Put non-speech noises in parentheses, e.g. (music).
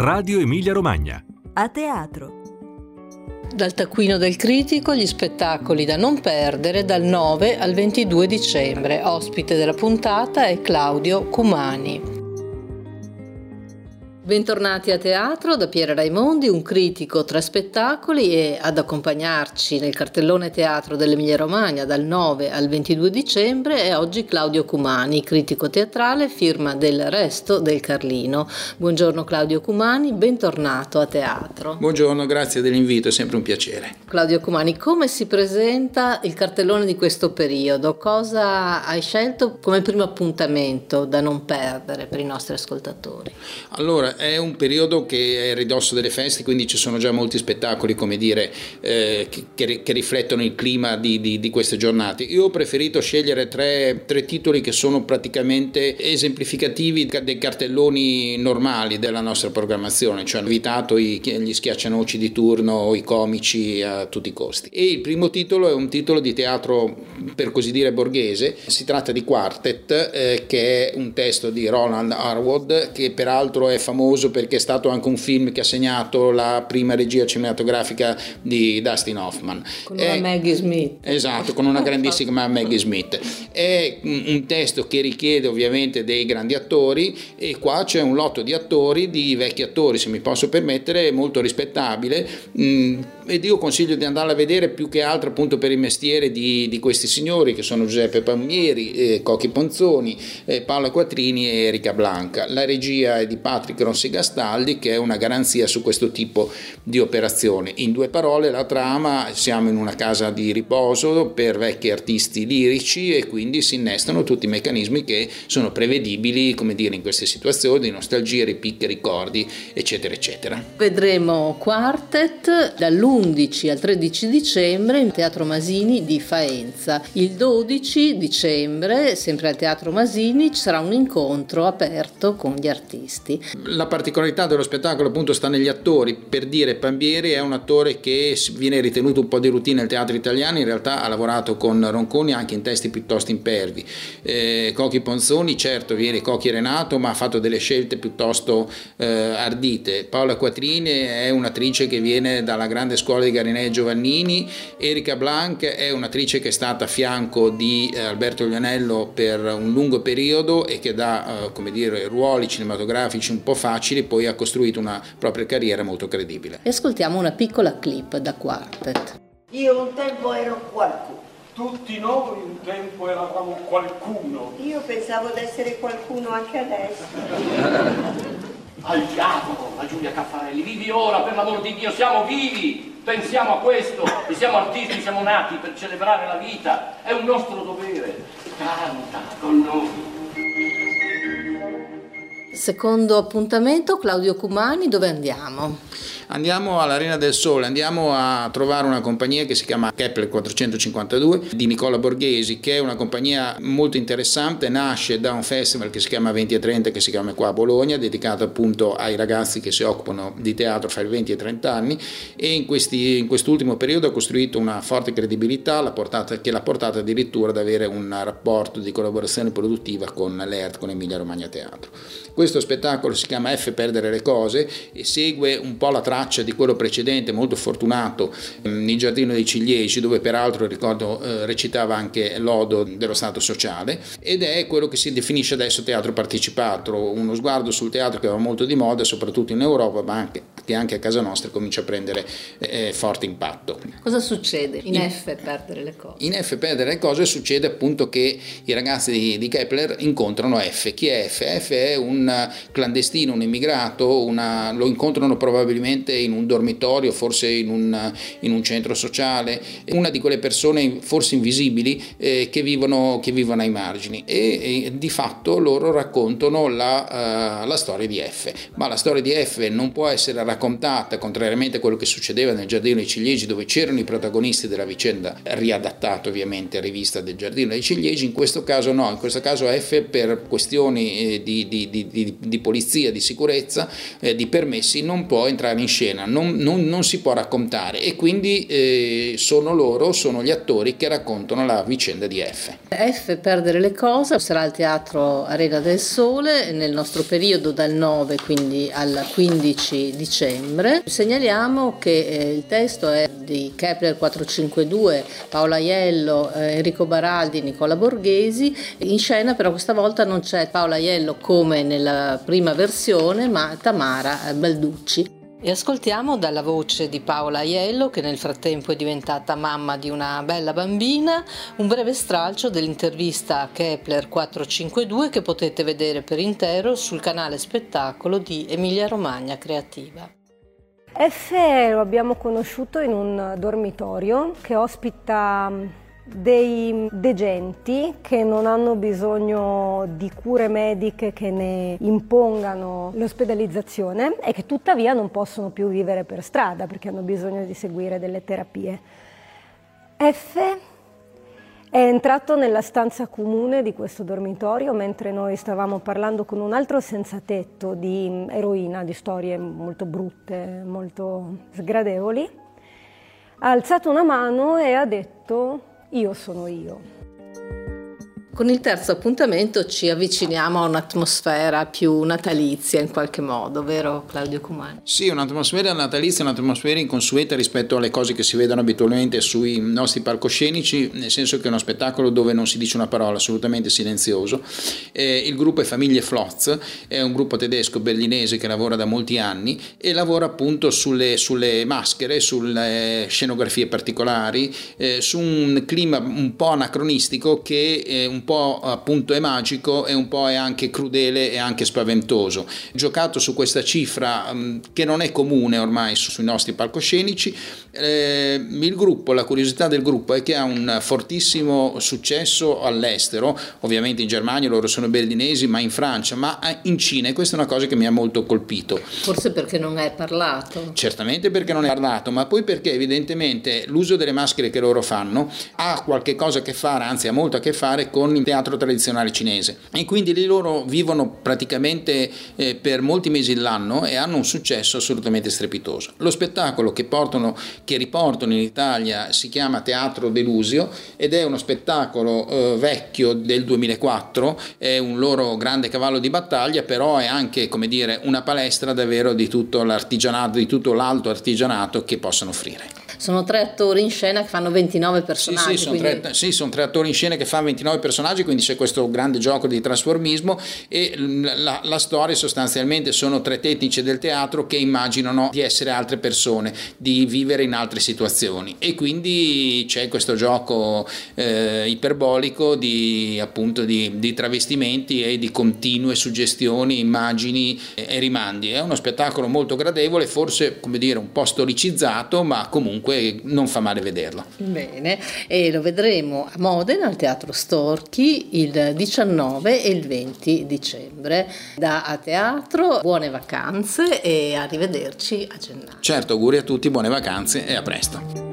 Radio Emilia Romagna. A teatro. Dal taccuino del critico gli spettacoli da non perdere dal 9 al 22 dicembre. Ospite della puntata è Claudio Cumani. Bentornati a teatro da Piera Raimondi, un critico tra spettacoli e ad accompagnarci nel cartellone teatro dell'Emilia Romagna dal 9 al 22 dicembre è oggi Claudio Cumani, critico teatrale, firma del Resto del Carlino. Buongiorno Claudio Cumani, bentornato a teatro. Buongiorno, grazie dell'invito, è sempre un piacere. Claudio Cumani, come si presenta il cartellone di questo periodo? Cosa hai scelto come primo appuntamento da non perdere per i nostri ascoltatori? Allora, è un periodo che è ridosso delle feste, quindi ci sono già molti spettacoli, come dire, eh, che, che, riflettono il clima di, di, di, queste giornate. Io ho preferito scegliere tre, tre, titoli che sono praticamente esemplificativi dei cartelloni normali della nostra programmazione, cioè ho evitato i, gli schiaccianoci di turno i comici a tutti i costi. E il primo titolo è un titolo di teatro, per così dire, borghese. Si tratta di Quartet, eh, che è un testo di Roland Harwood, che peraltro è famoso famoso perché è stato anche un film che ha segnato la prima regia cinematografica di Dustin Hoffman. Con una Maggie Smith. Esatto, con una grandissima (laughs) Maggie Smith. È un testo che richiede ovviamente dei grandi attori e qua c'è un lotto di attori, di vecchi attori se mi posso permettere, molto rispettabile mm, ed io consiglio di andarla a vedere più che altro appunto per il mestiere di, di questi signori che sono Giuseppe Palmieri, eh, Cocchi Ponzoni, eh, Paola Quattrini e Erika Blanca. La regia è di Patrick Rossi Gastaldi che è una garanzia su questo tipo di operazione. In due parole la trama, siamo in una casa di riposo per vecchi artisti lirici e quindi si innestano tutti i meccanismi che sono prevedibili, come dire, in queste situazioni nostalgia, ripicche, ricordi, eccetera, eccetera. Vedremo Quartet dall'11 al 13 dicembre in Teatro Masini di Faenza. Il 12 dicembre, sempre al Teatro Masini, ci sarà un incontro aperto con gli artisti. La particolarità dello spettacolo appunto sta negli attori, per dire Pambieri è un attore che viene ritenuto un po' di routine nel teatro italiano, in realtà ha lavorato con Ronconi anche in testi piuttosto impervi. Eh, Cocchi Ponzoni certo viene Cocchi Renato ma ha fatto delle scelte piuttosto eh, ardite. Paola Quattrini è un'attrice che viene dalla grande scuola di Garinè e Giovannini, Erika Blanc è un'attrice che è stata a fianco di eh, Alberto Lionello per un lungo periodo e che dà eh, come dire, ruoli cinematografici un po' facili facili, poi ha costruito una propria carriera molto credibile. E ascoltiamo una piccola clip da Quartet. Io un tempo ero qualcuno. Tutti noi un tempo eravamo qualcuno. Io pensavo di essere qualcuno anche adesso. (laughs) Al diavolo, la Giulia Caffarelli, vivi ora, per l'amor di Dio, siamo vivi! Pensiamo a questo, e siamo artisti, siamo nati per celebrare la vita, è un nostro dovere. Canta Secondo appuntamento, Claudio Cumani, dove andiamo? Andiamo all'Arena del Sole, andiamo a trovare una compagnia che si chiama Kepler 452 di Nicola Borghesi, che è una compagnia molto interessante, nasce da un festival che si chiama 20 e 30, che si chiama qua a Bologna, dedicato appunto ai ragazzi che si occupano di teatro fra i 20 e i 30 anni e in, questi, in quest'ultimo periodo ha costruito una forte credibilità l'ha portata, che l'ha portata addirittura ad avere un rapporto di collaborazione produttiva con l'ERT, con Emilia Romagna Teatro. Questo spettacolo si chiama F Perdere le cose e segue un po' la traccia di quello precedente, molto fortunato, mm, in Giardino dei Ciliegi, dove peraltro ricordo eh, recitava anche Lodo dello Stato sociale, ed è quello che si definisce adesso teatro partecipato, uno sguardo sul teatro che va molto di moda, soprattutto in Europa, ma anche, che anche a casa nostra comincia a prendere eh, forte impatto. Cosa succede in, in, F perdere le cose? In F perdere le cose succede appunto che i ragazzi di, di Kepler incontrano F. Chi è F? F è un clandestino, un immigrato, una, lo incontrano probabilmente probabilmente in un dormitorio, forse in un, in un centro sociale, una di quelle persone forse invisibili eh, che, vivono, che, vivono, ai margini e, e, di fatto loro raccontano la, uh, la storia di F, ma la storia di F non può essere raccontata raccontata, contrariamente a quello che succedeva nel Giardino dei Ciliegi, dove c'erano i protagonisti della vicenda, riadattato ovviamente a rivista del Giardino dei Ciliegi, in questo caso no, in questo caso F per questioni eh, di, di, di, di, polizia, di sicurezza, eh, di permessi, non può entrare in scena, non, non, non si può raccontare e quindi eh, sono loro, sono gli attori che raccontano la vicenda di F. F Perdere le cose sarà al Teatro Arena del Sole nel nostro periodo dal 9 quindi al 15 dicembre. Segnaliamo che eh, il testo è di Kepler 452, Paola Aiello, eh, Enrico Baraldi, Nicola Borghesi. In scena però questa volta non c'è Paola Aiello come nella prima versione ma Tamara Balducci. E ascoltiamo dalla voce di Paola Aiello, che nel frattempo è diventata mamma di una bella bambina, un breve stralcio dell'intervista a Kepler 452 che potete vedere per intero sul canale spettacolo di Emilia Romagna Creativa. F lo abbiamo conosciuto in un dormitorio che ospita dei degenti che non hanno bisogno di cure mediche che ne impongano l'ospedalizzazione e che tuttavia non possono più vivere per strada perché hanno bisogno di seguire delle terapie. F è entrato nella stanza comune di questo dormitorio mentre noi stavamo parlando con un altro senza tetto di eroina, di storie molto brutte, molto sgradevoli. Ha alzato una mano e ha detto io sono io. Con il terzo appuntamento ci avviciniamo a un'atmosfera più natalizia in qualche modo, vero Claudio Cumani? Sì, un'atmosfera natalizia, un'atmosfera inconsueta rispetto alle cose che si vedono abitualmente sui nostri palcoscenici, nel senso che è uno spettacolo dove non si dice una parola, assolutamente silenzioso. Eh, il gruppo è Famiglie Flotz, è un gruppo tedesco berlinese che lavora da molti anni e lavora appunto sulle, sulle maschere, sulle scenografie particolari, eh, su un clima un po' anacronistico che è un po' appunto è magico e un po' è anche crudele e anche spaventoso. Giocato su questa cifra um, che non è comune ormai su, sui nostri palcoscenici, eh, il gruppo, la curiosità del gruppo è che ha un fortissimo successo all'estero, ovviamente in Germania loro sono berlinesi, ma in Francia, ma in Cina e questa è una cosa che mi ha molto colpito. Forse perché non è parlato. Certamente perché non è parlato, ma poi perché evidentemente l'uso delle maschere che loro fanno ha qualche cosa a che fare, anzi ha molto a che fare con il teatro tradizionale cinese e quindi lì loro vivono praticamente eh, per molti mesi l'anno e hanno un successo assolutamente strepitoso. Lo spettacolo che, portano, che riportano in Italia si chiama Teatro Delusio ed è uno spettacolo eh, vecchio del 2004, è un loro grande cavallo di battaglia, però è anche come dire una palestra davvero di tutto l'artigianato, di tutto l'alto artigianato che possono offrire. Sono tre attori in scena che fanno 29 personaggi. Sì, sì, sono, quindi... tre, sì, sono tre attori in scena che fanno 29 personaggi, quindi c'è questo grande gioco di trasformismo e la, la storia sostanzialmente sono tre tecnici del teatro che immaginano di essere altre persone, di vivere in altre situazioni e quindi c'è questo gioco eh, iperbolico di, appunto, di, di, travestimenti e di continue suggestioni, immagini e rimandi. È uno spettacolo molto gradevole, forse come dire un po' storicizzato, ma comunque comunque non fa male vederlo. Bene, e lo vedremo a Modena al Teatro Storchi il 19 e il 20 dicembre. Da a teatro, buone vacanze e arrivederci a gennaio. Certo, auguri a tutti, buone vacanze e a presto.